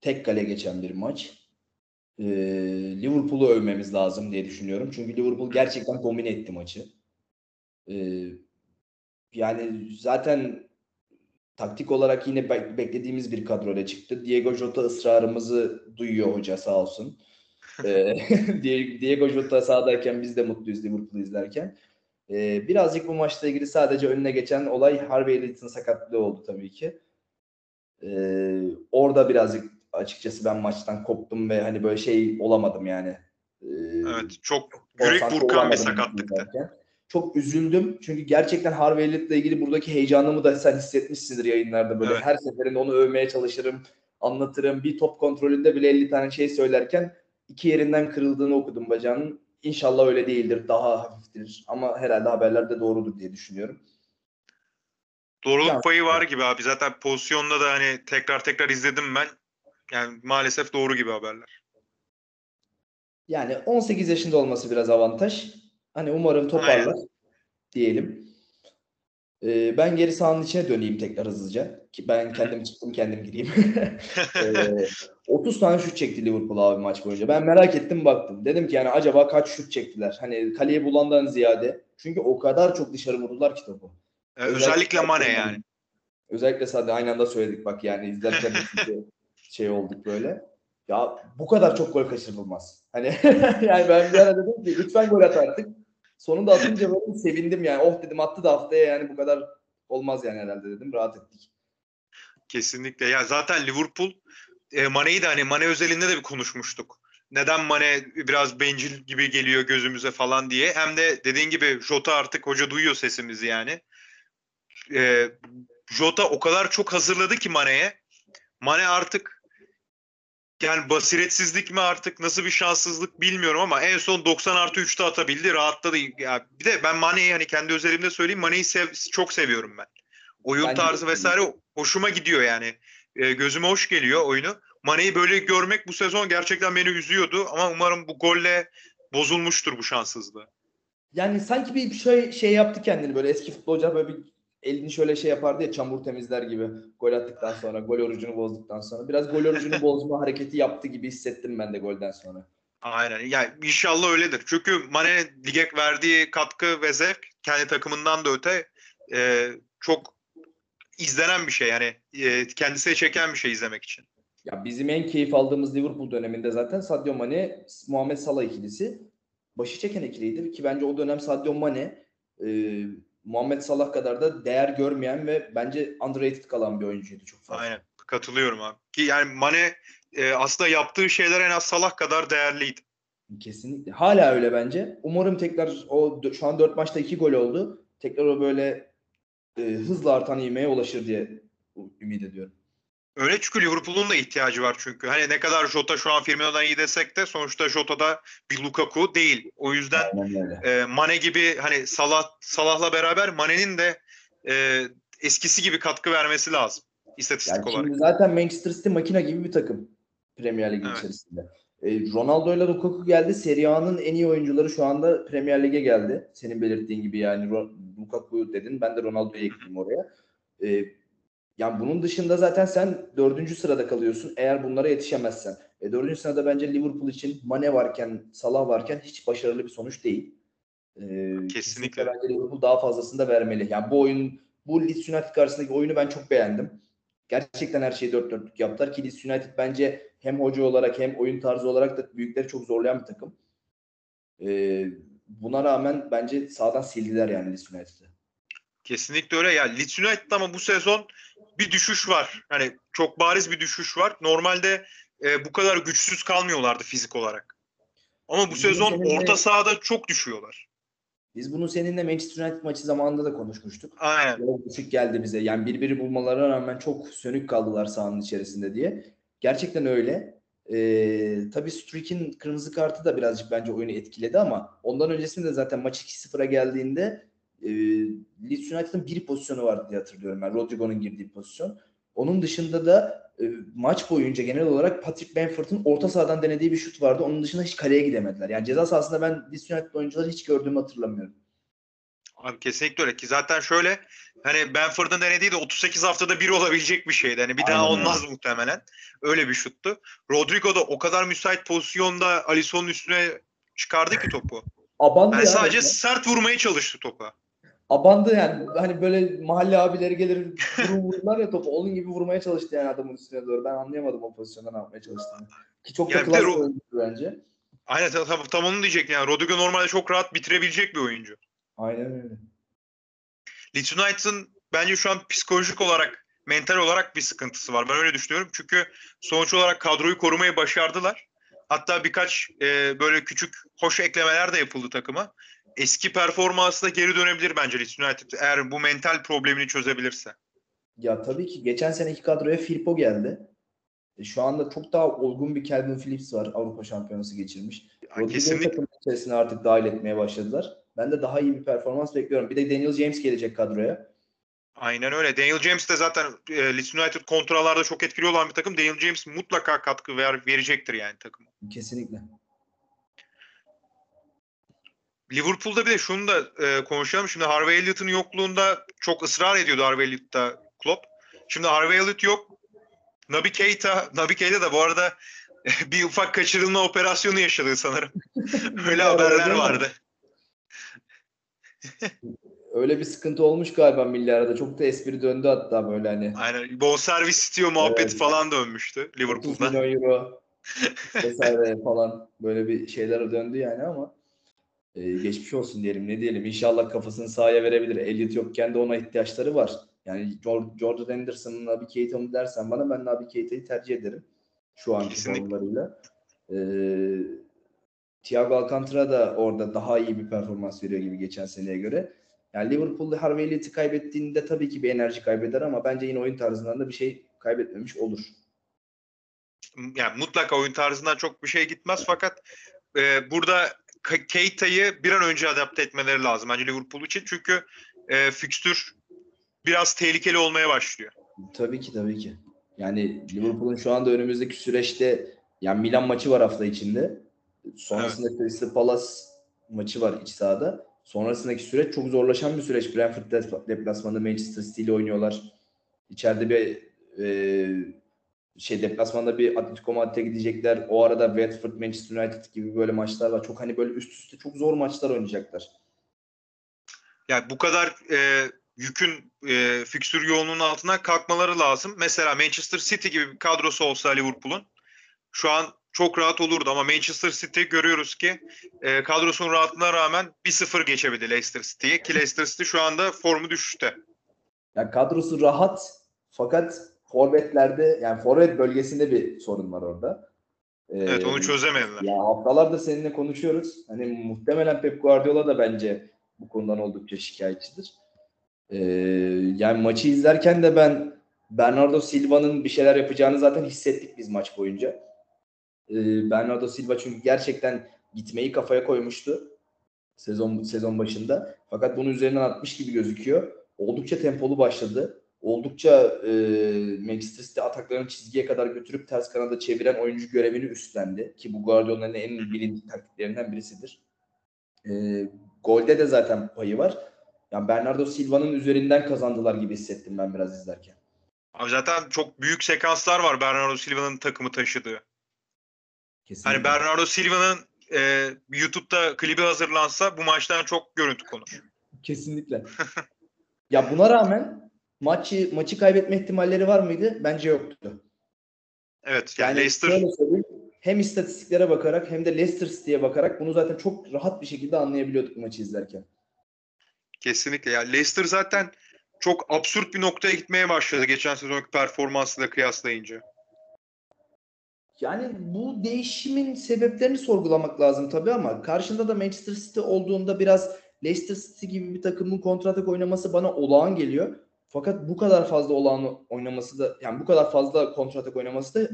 Tek kale geçen bir maç. Ee, Liverpool'u övmemiz lazım diye düşünüyorum. Çünkü Liverpool gerçekten domine etti maçı. Ee, yani zaten taktik olarak yine be- beklediğimiz bir kadroyla çıktı. Diego Jota ısrarımızı duyuyor hoca sağ olsun. Ee, Die- Diego Jota sahadayken biz de mutluyuz Liverpool'u izlerken. Ee, birazcık bu maçla ilgili sadece önüne geçen olay Harvey Elliott'ın sakatlığı oldu tabii ki. Ee, orada birazcık açıkçası ben maçtan koptum ve hani böyle şey olamadım yani. Ee, Evet çok yürek burkan bir sakatlıktı. izlerken. Çok üzüldüm çünkü gerçekten Harvey Elliott'la ilgili buradaki heyecanımı da sen hissetmişsindir yayınlarda böyle. Evet. Her seferinde onu övmeye çalışırım, anlatırım. Bir top kontrolünde bile 50 tane şey söylerken iki yerinden kırıldığını okudum bacağının. İnşallah öyle değildir, daha hafiftir. Ama herhalde haberlerde doğrudur diye düşünüyorum. Doğruluk Ya- payı var gibi abi. Zaten pozisyonda da hani tekrar tekrar izledim ben. Yani maalesef doğru gibi haberler. Yani 18 yaşında olması biraz avantaj. Hani umarım toparlar diyelim. Ee, ben geri sahanın içine döneyim tekrar hızlıca. Ki ben kendim çıktım kendim gireyim. Ee, 30 tane şut çekti Liverpool abi maç boyunca. Ben merak ettim baktım. Dedim ki yani acaba kaç şut çektiler? Hani kaleye bulandan ziyade. Çünkü o kadar çok dışarı vurdular ki topu. Ee, Özellikle Mane yani. Özellikle sadece aynı anda söyledik bak yani izlerken şey olduk böyle. Ya bu kadar çok gol kaçırılmaz. Hani yani ben bir ara dedim ki lütfen gol at artık. Sonunda atınca böyle sevindim yani. Oh dedim attı da haftaya yani bu kadar olmaz yani herhalde dedim. Rahat ettik. Kesinlikle. Ya zaten Liverpool e, Mane'yi de hani Mane özelinde de bir konuşmuştuk. Neden Mane biraz bencil gibi geliyor gözümüze falan diye. Hem de dediğin gibi Jota artık hoca duyuyor sesimizi yani. E, Jota o kadar çok hazırladı ki Mane'ye. Mane artık yani basiretsizlik mi artık nasıl bir şanssızlık bilmiyorum ama en son 90 artı 3'te atabildi rahatladı. Ya bir de ben Mane'yi hani kendi özelimde söyleyeyim Mane'yi sev- çok seviyorum ben. Oyun de tarzı vesaire hoşuma gidiyor yani. E, gözüme hoş geliyor oyunu. Mane'yi böyle görmek bu sezon gerçekten beni üzüyordu ama umarım bu golle bozulmuştur bu şanssızlığı. Yani sanki bir şey, şey yaptı kendini böyle eski futbolcular böyle bir elini şöyle şey yapardı ya çamur temizler gibi gol attıktan sonra gol orucunu bozduktan sonra biraz gol orucunu bozma hareketi yaptı gibi hissettim ben de golden sonra. Aynen. Yani inşallah öyledir. Çünkü Mane lige verdiği katkı ve zevk kendi takımından da öte e, çok izlenen bir şey. Yani e, kendisine çeken bir şey izlemek için. Ya bizim en keyif aldığımız Liverpool döneminde zaten Sadio Mane, Muhammed Salah ikilisi başı çeken ikiliydi ki bence o dönem Sadio Mane e, Muhammed Salah kadar da değer görmeyen ve bence underrated kalan bir oyuncuydu çok fazla. Aynen. Katılıyorum abi. Ki yani Mane e, aslında yaptığı şeyler en az Salah kadar değerliydi. Kesinlikle. Hala öyle bence. Umarım tekrar o şu an 4 maçta 2 gol oldu. Tekrar o böyle e, hızla artan ivmeye ulaşır diye ümit ediyorum. Öyle çünkü Liverpool'un da ihtiyacı var çünkü. Hani ne kadar Jota şu an Firmino'dan iyi desek de sonuçta Jota'da bir Lukaku değil. O yüzden e, Mane gibi hani Salah Salah'la beraber Mane'nin de e, eskisi gibi katkı vermesi lazım istatistik Yani olarak. zaten Manchester City makina gibi bir takım Premier Lig Evet. içerisinde. E, Ronaldo ile Lukaku geldi. Serie A'nın en iyi oyuncuları şu anda Premier Lig'e geldi. Senin belirttiğin gibi yani Lukaku dedin. Ben de Ronaldo'yu ekleyeyim oraya. E, yani bunun dışında zaten sen dördüncü sırada kalıyorsun eğer bunlara yetişemezsen. E, dördüncü sırada bence Liverpool için Mane varken, Salah varken hiç başarılı bir sonuç değil. E, Kesinlikle. bence Liverpool daha fazlasını da vermeli. Yani bu oyun, bu Leeds United karşısındaki oyunu ben çok beğendim. Gerçekten her şeyi dört dörtlük yaptılar ki Leeds United bence hem hoca olarak hem oyun tarzı olarak da büyükleri çok zorlayan bir takım. Ee, buna rağmen bence sağdan sildiler yani Leeds United'ı. Kesinlikle öyle. Ya Leeds United'da ama bu sezon bir düşüş var. Hani çok bariz bir düşüş var. Normalde e, bu kadar güçsüz kalmıyorlardı fizik olarak. Ama bu sezon seninle- orta sahada çok düşüyorlar. Biz bunu seninle Manchester United maçı zamanında da konuşmuştuk. Aynen. Biraz düşük geldi bize. Yani birbiri bulmalarına rağmen çok sönük kaldılar sahanın içerisinde diye. Gerçekten öyle. Ee, tabii Strick'in kırmızı kartı da birazcık bence oyunu etkiledi ama ondan öncesinde zaten maç 2-0'a geldiğinde e, Leeds United'ın bir pozisyonu vardı diye hatırlıyorum ben. Rodrigo'nun girdiği pozisyon. Onun dışında da e, maç boyunca genel olarak Patrick Bamford'un orta sahadan denediği bir şut vardı. Onun dışında hiç kaleye gidemediler. Yani ceza sahasında ben Leeds United oyuncuları hiç gördüğümü hatırlamıyorum. Abi kesinlikle öyle ki zaten şöyle hani Benford'un denediği de 38 haftada bir olabilecek bir şeydi. Hani bir daha Aynen öyle. olmaz muhtemelen. Öyle bir şuttu. Rodrigo da o kadar müsait pozisyonda Alisson'un üstüne çıkardı ki topu. Abandı Yani ya sadece resmen. sert vurmaya çalıştı topa. Abandı yani. Hani böyle mahalle abileri gelir vurur vururlar ya topu. Onun gibi vurmaya çalıştı yani adamın üstüne doğru. Ben anlayamadım o pozisyonda ne yapmaya çalıştığını. Ki çok da Ya bir de klas bir Ro- oyuncu bence. Aynen tam, tam, tam onu diyecektim yani. Rodrigo normalde çok rahat bitirebilecek bir oyuncu. Aynen öyle. Leeds United'ın bence şu an psikolojik olarak, mental olarak bir sıkıntısı var. Ben öyle düşünüyorum. Çünkü sonuç olarak kadroyu korumayı başardılar. Hatta birkaç e, böyle küçük hoş eklemeler de yapıldı takıma. Eski performansına geri dönebilir bence Leeds United eğer bu mental problemini çözebilirse. Ya tabii ki geçen seneki kadroya Firpo geldi. E, Şu anda çok daha olgun bir Calvin Phillips var. Avrupa Şampiyonası geçirmiş. Rodrigo'yu Kesinlikle. takım içerisine artık dahil etmeye başladılar. Ben de daha iyi bir performans bekliyorum. Bir de Daniel James gelecek kadroya. Aynen öyle. Daniel James de zaten e, Leeds United kontralarda çok etkili olan bir takım. Daniel James mutlaka katkı ver, verecektir yani takıma. Kesinlikle. Liverpool'da bir de şunu da e, konuşalım. Şimdi Harvey Elliott'ın yokluğunda çok ısrar ediyordu Harvey Elliott'ta Klopp. Şimdi Harvey Elliott yok. Naby Keita, Naby Keita da bu arada bir ufak kaçırılma operasyonu yaşadı sanırım. Öyle haberler vardı. Öyle bir sıkıntı olmuş galiba milli arada. Çok da espri döndü hatta böyle hani. Aynen. Bonservis istiyor muhabbeti Evet. falan dönmüştü 30 Liverpool'da. milyon euro vesaire falan böyle bir şeyler döndü yani ama e, geçmiş olsun diyelim ne diyelim. İnşallah kafasını sahaya verebilir. Elliot yokken de ona ihtiyaçları var. Yani Jor- Jordan Henderson'ın Naby Keita mı dersen bana ben Naby Keita'yı tercih ederim. Şu anki Kesinlikle. formlarıyla. Ee, Thiago Alcantara da orada daha iyi bir performans veriyor gibi geçen seneye göre. Yani Liverpool'da Harvey Elliott'i kaybettiğinde tabii ki bir enerji kaybeder ama bence yine oyun tarzından da bir şey kaybetmemiş olur. Yani mutlaka oyun tarzından çok bir şey gitmez fakat e, burada Ke- Keita'yı bir an önce adapte etmeleri lazım bence Liverpool için. Çünkü e, fikstür biraz tehlikeli olmaya başlıyor. Tabii ki tabii ki. Yani Liverpool'un şu anda önümüzdeki süreçte yani Milan maçı var hafta içinde. Sonrasında Crystal Palace maçı var iç sahada. Sonrasındaki süreç çok zorlaşan bir süreç. Brentford dep- deplasmanında Manchester City ile oynuyorlar. İçeride bir e, şey deplasmanda bir Atletico Madrid'e gidecekler. O arada Watford, Manchester United gibi böyle maçlar var. Çok hani böyle üst üste çok zor maçlar oynayacaklar. Yani bu kadar e, yükün e, fikstür yoğunluğunun altına kalkmaları lazım. Mesela Manchester City gibi bir kadrosu olsa Liverpool'un şu an çok rahat olurdu ama Manchester City görüyoruz ki e, kadrosunun rahatlığına rağmen 1-0 geçebildi Leicester City'ye ki Leicester City şu anda formu düşüşte. Yani kadrosu rahat fakat forvetlerde yani forvet bölgesinde bir sorun var orada. Ee, Evet onu çözemediler. Ya haftalardır seninle konuşuyoruz. Hani muhtemelen Pep Guardiola da bence bu konudan oldukça şikayetçidir. Ee, yani maçı izlerken de ben Bernardo Silva'nın bir şeyler yapacağını zaten hissettik biz maç boyunca. Ee, Bernardo Silva çünkü gerçekten gitmeyi kafaya koymuştu sezon sezon başında. Fakat bunu üzerinden atmış gibi gözüküyor. Oldukça tempolu başladı. Oldukça e, Manchester City ataklarını çizgiye kadar götürüp ters kanada çeviren oyuncu görevini üstlendi. Ki bu Guardiola'nın en bilindik taktiklerinden birisidir. E, golde de zaten payı var. Yani Bernardo Silva'nın üzerinden kazandılar gibi hissettim ben biraz izlerken. Abi zaten çok büyük sekanslar var Bernardo Silva'nın takımı taşıdığı. Kesinlikle. Hani Bernardo Silva'nın e, YouTube'da klibi hazırlansa bu maçtan çok görüntü konur. Kesinlikle. ya buna rağmen maçı maçı kaybetme ihtimalleri var mıydı? Bence yoktu. Evet yani, Yani Leicester hem istatistiklere bakarak hem de Leicester City'ye bakarak bunu zaten çok rahat bir şekilde anlayabiliyorduk maçı izlerken. Kesinlikle. Ya Leicester zaten çok absürt bir noktaya gitmeye başladı geçen sezonki performansıyla kıyaslayınca. Yani bu değişimin sebeplerini sorgulamak lazım tabii ama karşında da Manchester City olduğunda biraz Leicester City gibi bir takımın kontratak oynaması bana olağan geliyor. Fakat bu kadar fazla olağan oynaması da yani bu kadar fazla kontratak oynaması da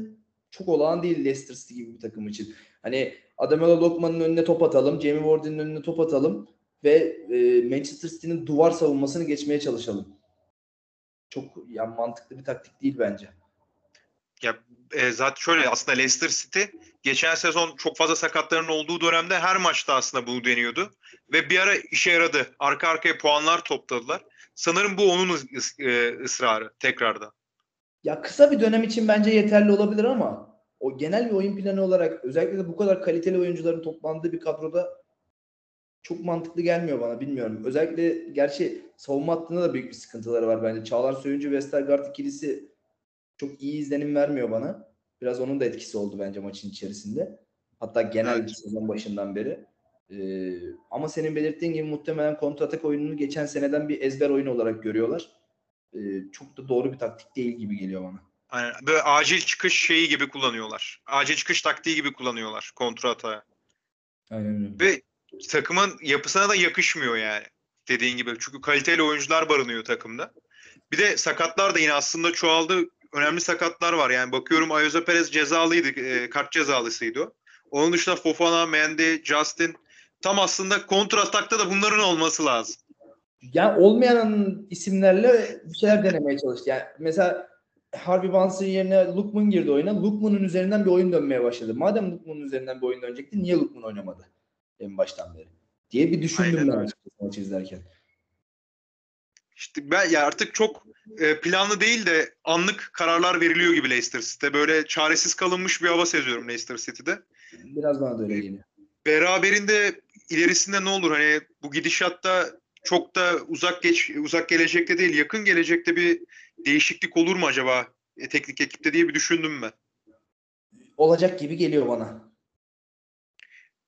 çok olağan değil Leicester City gibi bir takım için. Hani Ademola Lokman'ın önüne top atalım, Jamie Wardy'nin önüne top atalım ve e, Manchester City'nin duvar savunmasını geçmeye çalışalım. Çok yani mantıklı bir taktik değil bence. Ya e, zaten şöyle aslında Leicester City geçen sezon çok fazla sakatların olduğu dönemde her maçta aslında bunu deniyordu. Ve bir ara işe yaradı. Arka arkaya puanlar topladılar. Sanırım bu onun ıs- e, ısrarı tekrardan. Ya kısa bir dönem için bence yeterli olabilir ama o genel bir oyun planı olarak özellikle de bu kadar kaliteli oyuncuların toplandığı bir kadroda çok mantıklı gelmiyor bana bilmiyorum. Özellikle gerçi savunma hattında da büyük bir sıkıntıları var bence. Çağlar Söyüncü Westergaard ikilisi çok iyi izlenim vermiyor bana. Biraz onun da etkisi oldu bence maçın içerisinde. Hatta genel Evet. sezon başından beri. Ee, ama senin belirttiğin gibi muhtemelen kontratak oyununu geçen seneden bir ezber oyunu olarak görüyorlar. Ee, çok da doğru bir taktik değil gibi geliyor bana. Aynen. Böyle acil çıkış şeyi gibi kullanıyorlar. Acil çıkış taktiği gibi kullanıyorlar kontra atağı. Aynen öyle. Ve takımın yapısına da yakışmıyor yani. Dediğin gibi. Çünkü kaliteli oyuncular barınıyor takımda. Bir de sakatlar da yine aslında çoğaldı. Önemli sakatlar var. Yani bakıyorum Ayoza Perez cezalıydı. e, kart cezalısıydı o. Onun dışında Fofana, Mendy, Justin. Tam aslında kontra atakta da bunların olması lazım. Yani olmayan isimlerle bir şeyler denemeye çalıştı. Yani mesela Harvey Barnes'ın yerine Lukman girdi oyuna. Lukman'ın üzerinden bir oyun dönmeye başladı. Madem Lukman'ın üzerinden bir oyun dönecekti niye Lukman oynamadı en baştan beri? Diye bir düşündüm Aynen ben maçı izlerken. İşte ben ya artık çok e, planlı değil de anlık kararlar veriliyor gibi Leicester City'de. Böyle çaresiz kalınmış bir hava seziyorum Leicester City'de. Biraz bana da öyle geliyor. Beraberinde ilerisinde ne olur? Hani bu gidişatta çok da uzak geç uzak gelecekte değil, yakın gelecekte bir değişiklik olur mu acaba e, teknik ekipte diye bir düşündüm ben. Olacak gibi geliyor bana.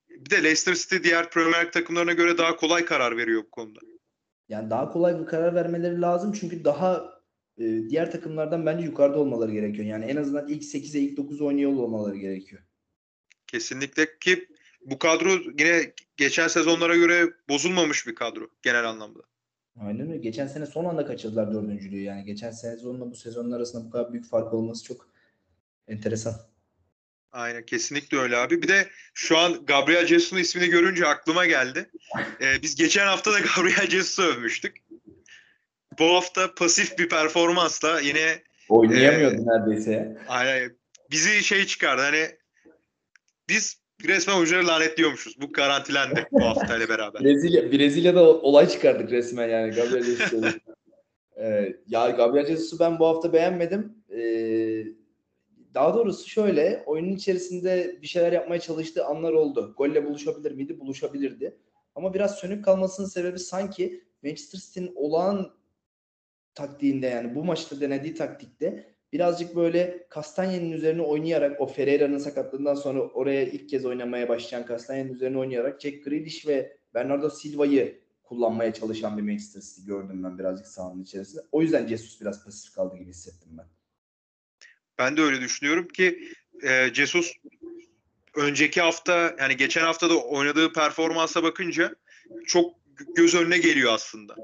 Bir de Leicester City diğer Premier Lig takımlarına göre daha kolay karar veriyor bu konuda. Yani daha kolay bir karar vermeleri lazım çünkü daha e, diğer takımlardan bence yukarıda olmaları gerekiyor. Yani en azından ilk 8'e ilk 9'a oynuyor olmaları gerekiyor. Kesinlikle ki bu kadro yine geçen sezonlara göre bozulmamış bir kadro genel anlamda. Aynen öyle. Geçen sene son anda kaçırdılar dördüncülüğü. Yani geçen sezonla bu sezonun arasında bu kadar büyük fark olması çok enteresan. Aynen kesinlikle öyle abi. Bir de şu an Gabriel Jesus'un ismini görünce aklıma geldi. Ee, biz geçen hafta da Gabriel Jesus'u övmüştük. Bu hafta pasif bir performansla yine Oynayamıyordu neredeyse ya. aynen, bizi şey çıkardı hani biz resmen oyuncuları lanetliyormuşuz. Bu garantilendi bu hafta ile beraber. Brezilya, Brezilya'da olay çıkardık resmen yani Gabriel Jesus'u. ee, ya Gabriel Jesus'u ben bu hafta beğenmedim. Ee, daha doğrusu şöyle oyunun içerisinde bir şeyler yapmaya çalıştığı anlar oldu. Golle buluşabilir miydi? Buluşabilirdi. Ama biraz sönük kalmasının sebebi sanki Manchester City'nin olağan taktiğinde yani bu maçta denediği taktikte birazcık böyle Castanye'nin üzerine oynayarak o Ferreira'nın sakatlığından sonra oraya ilk kez oynamaya başlayan Castanye'nin üzerine oynayarak Jack Grealish ve Bernardo Silva'yı kullanmaya çalışan bir Manchester City gördüm ben birazcık sahanın içerisinde. O yüzden Jesus biraz pasif kaldı gibi hissettim ben. Ben de öyle düşünüyorum ki e, Jesus önceki hafta yani geçen hafta da oynadığı performansa bakınca çok göz önüne geliyor aslında.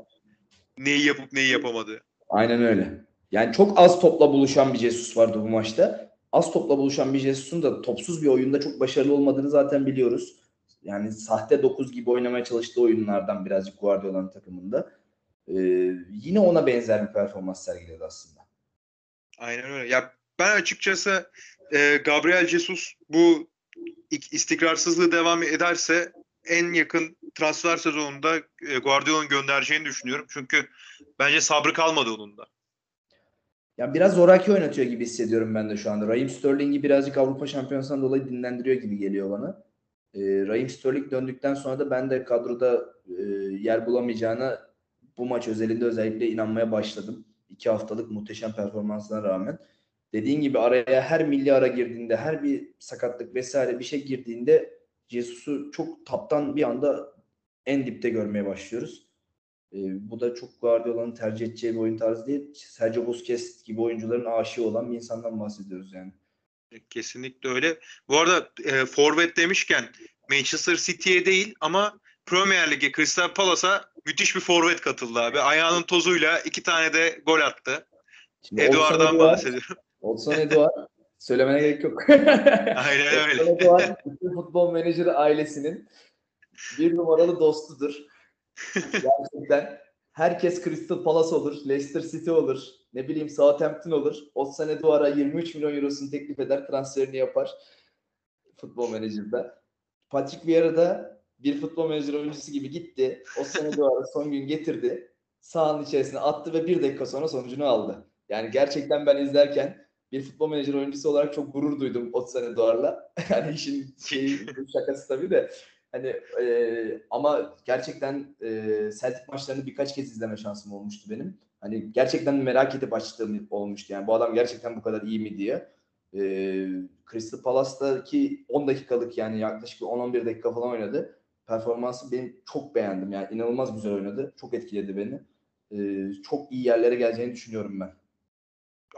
Neyi yapıp neyi yapamadığı. Aynen öyle. Yani çok az topla buluşan bir Jesus vardı bu maçta. Az topla buluşan bir Jesus'un da topsuz bir oyunda çok başarılı olmadığını zaten biliyoruz. Yani sahte 9 gibi oynamaya çalıştığı oyunlardan birazcık Guardiola'nın takımında. Ee, yine ona benzer bir performans sergiledi aslında. Aynen öyle. Ya ben açıkçası e, Gabriel Jesus bu ik- istikrarsızlığı devam ederse en yakın transfer sezonunda e, Guardiola'nın göndereceğini düşünüyorum. Çünkü bence sabrı kalmadı onun da. Ya biraz zoraki oynatıyor gibi hissediyorum ben de şu anda. Raheem Sterling'i birazcık Avrupa Şampiyonası'ndan dolayı dinlendiriyor gibi geliyor bana. Ee, Raheem Sterling döndükten sonra da ben de kadroda e, yer bulamayacağına bu maç özelinde özellikle inanmaya başladım. İki haftalık muhteşem performansına rağmen. Dediğin gibi araya her milli ara girdiğinde, her bir sakatlık vesaire bir şey girdiğinde Jesus'u çok taptan bir anda en dipte görmeye başlıyoruz. E, bu da çok Guardiola'nın tercih edeceği bir oyun tarzı değil. Sergio Busquets gibi oyuncuların aşığı olan bir insandan bahsediyoruz yani. Kesinlikle öyle. Bu arada e, forvet demişken Manchester City'ye değil ama Premier Lig'e Crystal Palace'a müthiş bir forvet katıldı abi. Ayağının tozuyla iki tane de gol attı. Şimdi Eduard'dan bahsediyorum. Olsan Eduard söylemene gerek yok. Aynen öyle. Olsan Eduard bütün futbol menajeri ailesinin bir numaralı dostudur. Gerçekten herkes Crystal Palace olur, Leicester City olur, ne bileyim Southampton olur. Olsan Eduard'a 23 milyon eurosunu teklif eder, transferini yapar futbol menajerde. Patrick Vieira da bir futbol menajer oyuncusu gibi gitti. Olsan Eduard'a son gün getirdi. Sahanın içerisine attı ve bir dakika sonra sonucunu aldı. Yani gerçekten ben izlerken bir futbol menajer oyuncusu olarak çok gurur duydum Otsan Eduard'la. yani işin şeyi, şakası tabii de. Hani e, ama gerçekten e, Celtic maçlarını birkaç kez izleme şansım olmuştu benim. Hani gerçekten merak edip açtığım olmuştu. Yani bu adam gerçekten bu kadar iyi mi diye. E, Crystal Palace'daki 10 dakikalık yani yaklaşık 10-11 dakika falan oynadı. Performansı benim çok beğendim. Yani inanılmaz güzel oynadı. Çok etkiledi beni. E, çok iyi yerlere geleceğini düşünüyorum ben.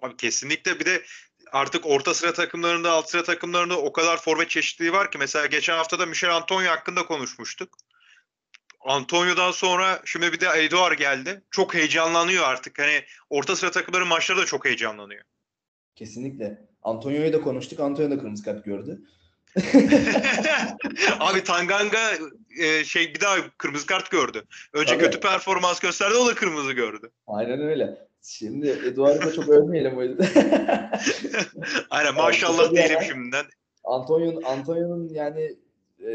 Abi kesinlikle bir de artık orta sıra takımlarında, alt sıra takımlarında o kadar forvet çeşitliliği var ki. Mesela geçen hafta da Michel Antonio hakkında konuşmuştuk. Antonio'dan sonra şimdi bir de Eduard geldi. Çok heyecanlanıyor artık. Hani orta sıra takımların maçları da çok heyecanlanıyor. Kesinlikle. Antonio'yu da konuştuk. Antonio da kırmızı kart gördü. Abi Tanganga e, şey bir daha kırmızı kart gördü. Önce Tabii. kötü performans gösterdi o da kırmızı gördü. Aynen öyle. Şimdi Eduard'ı da çok övmeyelim o yüzden. Aynen maşallah diyelim şimdiden. Antonio'nun Antonio'nun yani e,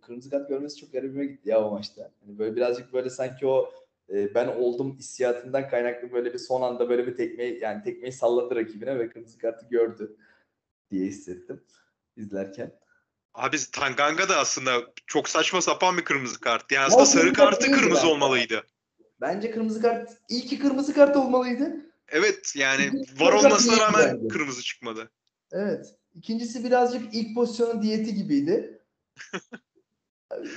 kırmızı kart görmesi çok garibime gitti ya o maçta. Hani böyle birazcık böyle sanki o e, ben oldum hissiyatından kaynaklı böyle bir son anda böyle bir tekmeyi yani tekmeyi salladı rakibine ve kırmızı kartı gördü diye hissettim izlerken. Abi Tanganga da aslında çok saçma sapan bir kırmızı kart. Yani Ya aslında sarı kartı kırmızı olmalıydı. Bence kırmızı kart iyi ki kırmızı kart olmalıydı. Evet yani İkinci var olmasına rağmen bence. kırmızı çıkmadı. Evet. İkincisi birazcık ilk pozisyonun diyeti gibiydi.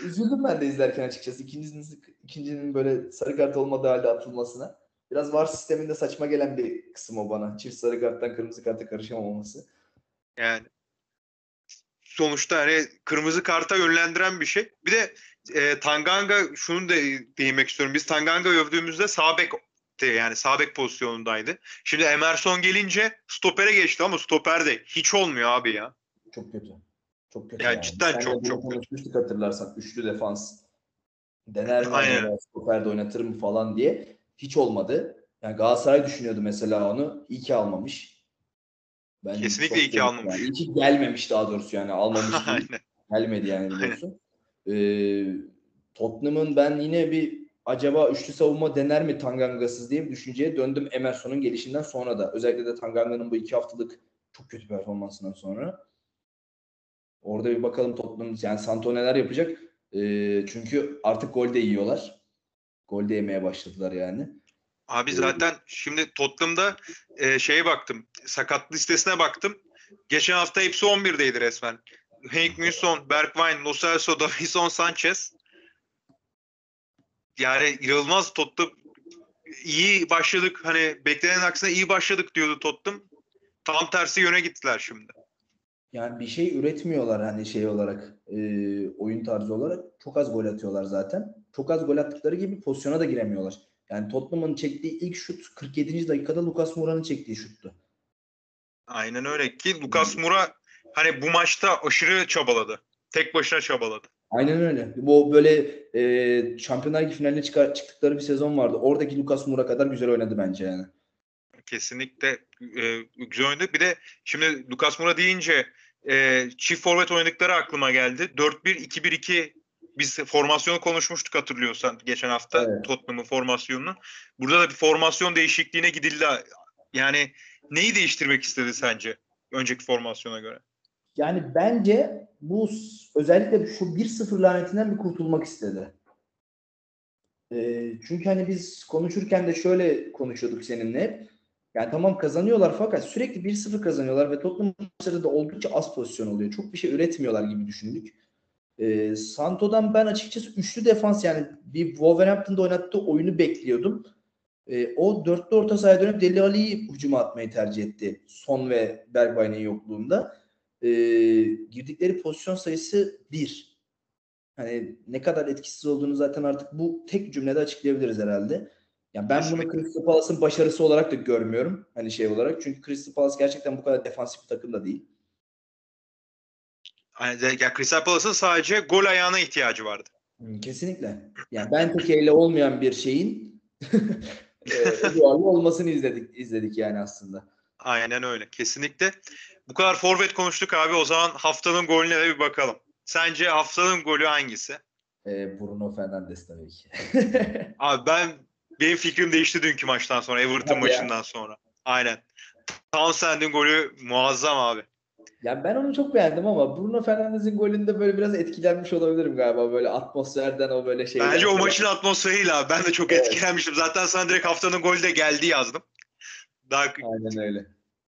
Üzüldüm ben de izlerken açıkçası. İkincisinin, ikincinin böyle sarı kart olmadığı halde atılmasına. Biraz VAR sisteminde saçma gelen bir kısım o bana. Çift sarı karttan kırmızı karta karışamaması. Yani sonuçta hani kırmızı karta yönlendiren bir şey. Bir de e, Tanganga şunu da değinmek istiyorum. Biz Tanganga övdüğümüzde sağ bek yani sağ bek pozisyonundaydı. Şimdi Emerson gelince stopere geçti ama stoper de hiç olmuyor abi ya. Çok kötü. Çok kötü. Ya cidden Senle çok, çok kötü. hatırlarsan. Üçlü defans. Dener mi? Aynen. Stoperde oynatır mı falan diye. Hiç olmadı. Yani Galatasaray düşünüyordu mesela onu. İyi ki almamış. Ben Kesinlikle iyi ki almamış. Yani. İyi ki gelmemiş daha doğrusu yani. Almamış. Gelmedi yani biliyorsun. Ee, Tottenham'ın ben yine bir acaba üçlü savunma dener mi Tanganga'sız diye bir düşünceye döndüm Emerson'un gelişinden sonra da. Özellikle de Tanganga'nın bu iki haftalık çok kötü performansından sonra. Orada bir bakalım Tottenham yani Santo neler yapacak. Ee, çünkü artık gol de yiyorlar. Gol de yemeye başladılar yani. Abi zaten şimdi Tottenham'da e, şeye baktım. Sakat listesine baktım. Geçen hafta hepsi 11'deydi resmen. Henk Minson, Bergwijn, Lo Celso, Davison Sanchez. Yani inanılmaz Tottenham iyi başladık. Hani beklenen aksine iyi başladık diyordu Tottenham. Tam tersi yöne gittiler şimdi. Yani bir şey üretmiyorlar hani şey olarak e, oyun tarzı olarak. Çok az gol atıyorlar zaten. Çok az gol attıkları gibi pozisyona da giremiyorlar. Yani Tottenham'ın çektiği ilk şut 47. dakikada Lucas Moura'nın çektiği şuttu. Aynen öyle ki Lucas Moura hani bu maçta aşırı çabaladı. Tek başına çabaladı. Aynen öyle. Bu böyle e, Şampiyonlar Ligi finaline çıkar, çıktıkları bir sezon vardı. Oradaki Lucas Moura kadar güzel oynadı bence yani. Kesinlikle e, güzel oynadı. Bir de şimdi Lucas Moura deyince e, çift forvet oynadıkları aklıma geldi. 4-1-2-1-2 biz formasyonu konuşmuştuk hatırlıyorsan geçen hafta Evet. Tottenham'ın formasyonunu. Burada da bir formasyon değişikliğine gidildi. Yani neyi değiştirmek istedi sence önceki formasyona göre? Yani bence bu özellikle şu 1-0 lanetinden bir kurtulmak istedi. Ee, çünkü hani biz konuşurken de şöyle konuşuyorduk seninle hep. Yani tamam kazanıyorlar fakat sürekli 1-0 kazanıyorlar ve Tottenham maçları da oldukça az pozisyon oluyor. Çok bir şey üretmiyorlar gibi düşündük. Ee, Santo'dan ben açıkçası üçlü defans yani bir Wolverhampton'da oynattığı oyunu bekliyordum. Ee, o dörtlü orta sahaya dönüp Deli Ali'yi hücuma atmayı tercih etti. Son ve Bergwijn'in yokluğunda. Ee, girdikleri pozisyon sayısı 1. Hani ne kadar etkisiz olduğunu zaten artık bu tek cümlede açıklayabiliriz herhalde. Yani ben bunu Crystal Palace'ın başarısı olarak da görmüyorum. Hani şey olarak. Çünkü Crystal Palace gerçekten bu kadar defansif bir takım da değil. Yani ya Crystal Palace'ın sadece gol ayağına ihtiyacı vardı. Kesinlikle. Yani Benteke ile olmayan bir şeyin e, olmasını izledik izledik yani aslında. Aynen öyle. Kesinlikle. Bu kadar forvet konuştuk abi. O zaman haftanın golüne de bir bakalım. Sence haftanın golü hangisi? E, Bruno Fernandes tabii ki. Abi ben benim fikrim değişti dünkü maçtan sonra. Everton ya. maçından sonra. Aynen. Townsend'in golü muazzam abi. yani ben onu çok beğendim ama Bruno Fernandes'in golünde böyle biraz etkilenmiş olabilirim galiba böyle atmosferden o böyle şeyden. Bence o maçın atmosferiyle abi. Ben de çok Evet. etkilenmiştim. Zaten sana direkt haftanın golü de geldi yazdım. Daha Aynen öyle.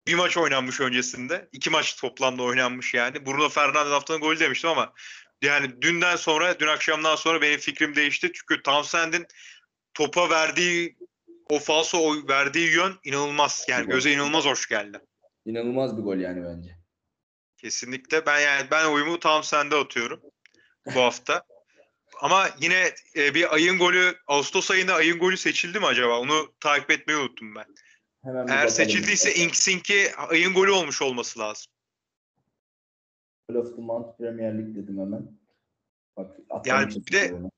Bir maç oynanmış öncesinde. İki maç toplamda oynanmış yani. Bruno Fernandes haftanın golü demiştim ama yani dünden sonra, dün akşamdan sonra benim fikrim değişti. Çünkü Townsend'in topa verdiği o falso oy- verdiği yön inanılmaz. Yani göze inanılmaz hoş geldi. İnanılmaz bir gol yani bence. Kesinlikle. Ben yani ben oyumu Townsend'e atıyorum bu hafta. Ama yine e, bir ayın golü Ağustos ayında ayın golü seçildi mi acaba? Onu takip etmeyi unuttum ben. Hemen Eğer bakalım. seçildiyse Inks'ink'i ayın golü olmuş olması lazım. Goal of the Month Premier League dedim hemen. Bak, Yani bir de- onu.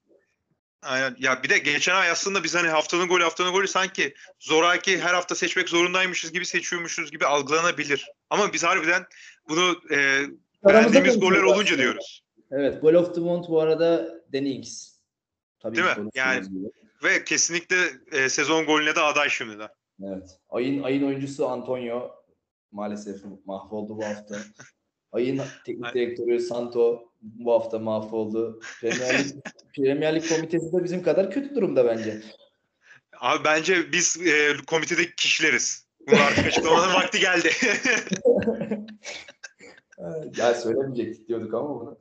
Aynen. Ya bir de geçen ay aslında biz hani haftanın golü haftanın golü sanki zoraki her hafta seçmek zorundaymışız gibi seçiyormuşuz gibi algılanabilir. Ama biz harbiden bunu e, beğendiğimiz goller olunca aslında. diyoruz. Evet, Goal of the Month bu arada Danny Ings. Tabii Değil mi? Yani- gibi. Ve kesinlikle e, sezon golüne de aday şimdiden. Evet. Ayın ayın oyuncusu Antonio maalesef mahvoldu bu hafta. Ayın teknik direktörü Santo bu hafta mahvoldu. Premier Lig, Premier Lig komitesi de bizim kadar kötü durumda bence. Abi bence biz e, komitedeki kişileriz. Bunu artık açıklamanın vakti geldi. ya söylemeyecektik diyorduk ama bunu.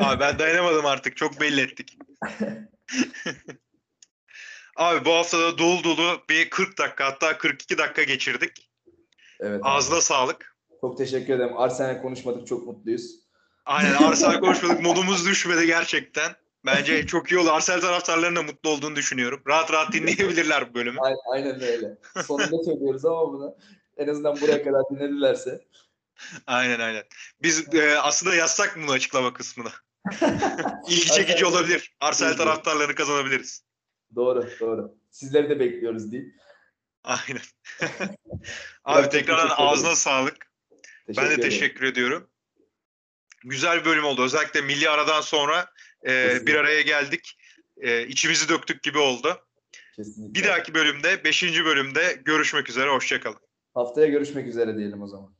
Abi ben dayanamadım artık. Çok belli ettik. Abi bu haftada dolu dolu bir 40 dakika hatta 42 dakika geçirdik. Evet. abi. Ağzına sağlık. Çok teşekkür ederim. Arsenal konuşmadık çok mutluyuz. Aynen Arsenal konuşmadık. Modumuz düşmedi gerçekten. Bence çok iyi oldu. Arsenal taraftarlarının da mutlu olduğunu düşünüyorum. Rahat rahat dinleyebilirler bu bölümü. Aynen, aynen öyle. Sonunda söylüyoruz ama bunu en azından buraya kadar dinledilerse. Aynen aynen. Biz e, aslında yazsak mı bunu açıklama kısmını? İlgi çekici olabilir. Arsenal taraftarlarını kazanabiliriz. Doğru, doğru. Sizleri de bekliyoruz deyip. Aynen. Abi tekrardan teşekkür ağzına sağlık. Ben de ederim. teşekkür ediyorum. Güzel bir bölüm oldu. Özellikle milli aradan sonra e, bir araya geldik. E, içimizi döktük gibi oldu. Kesinlikle. Bir dahaki bölümde, 5. bölümde görüşmek üzere. Hoşçakalın. Haftaya görüşmek üzere diyelim o zaman.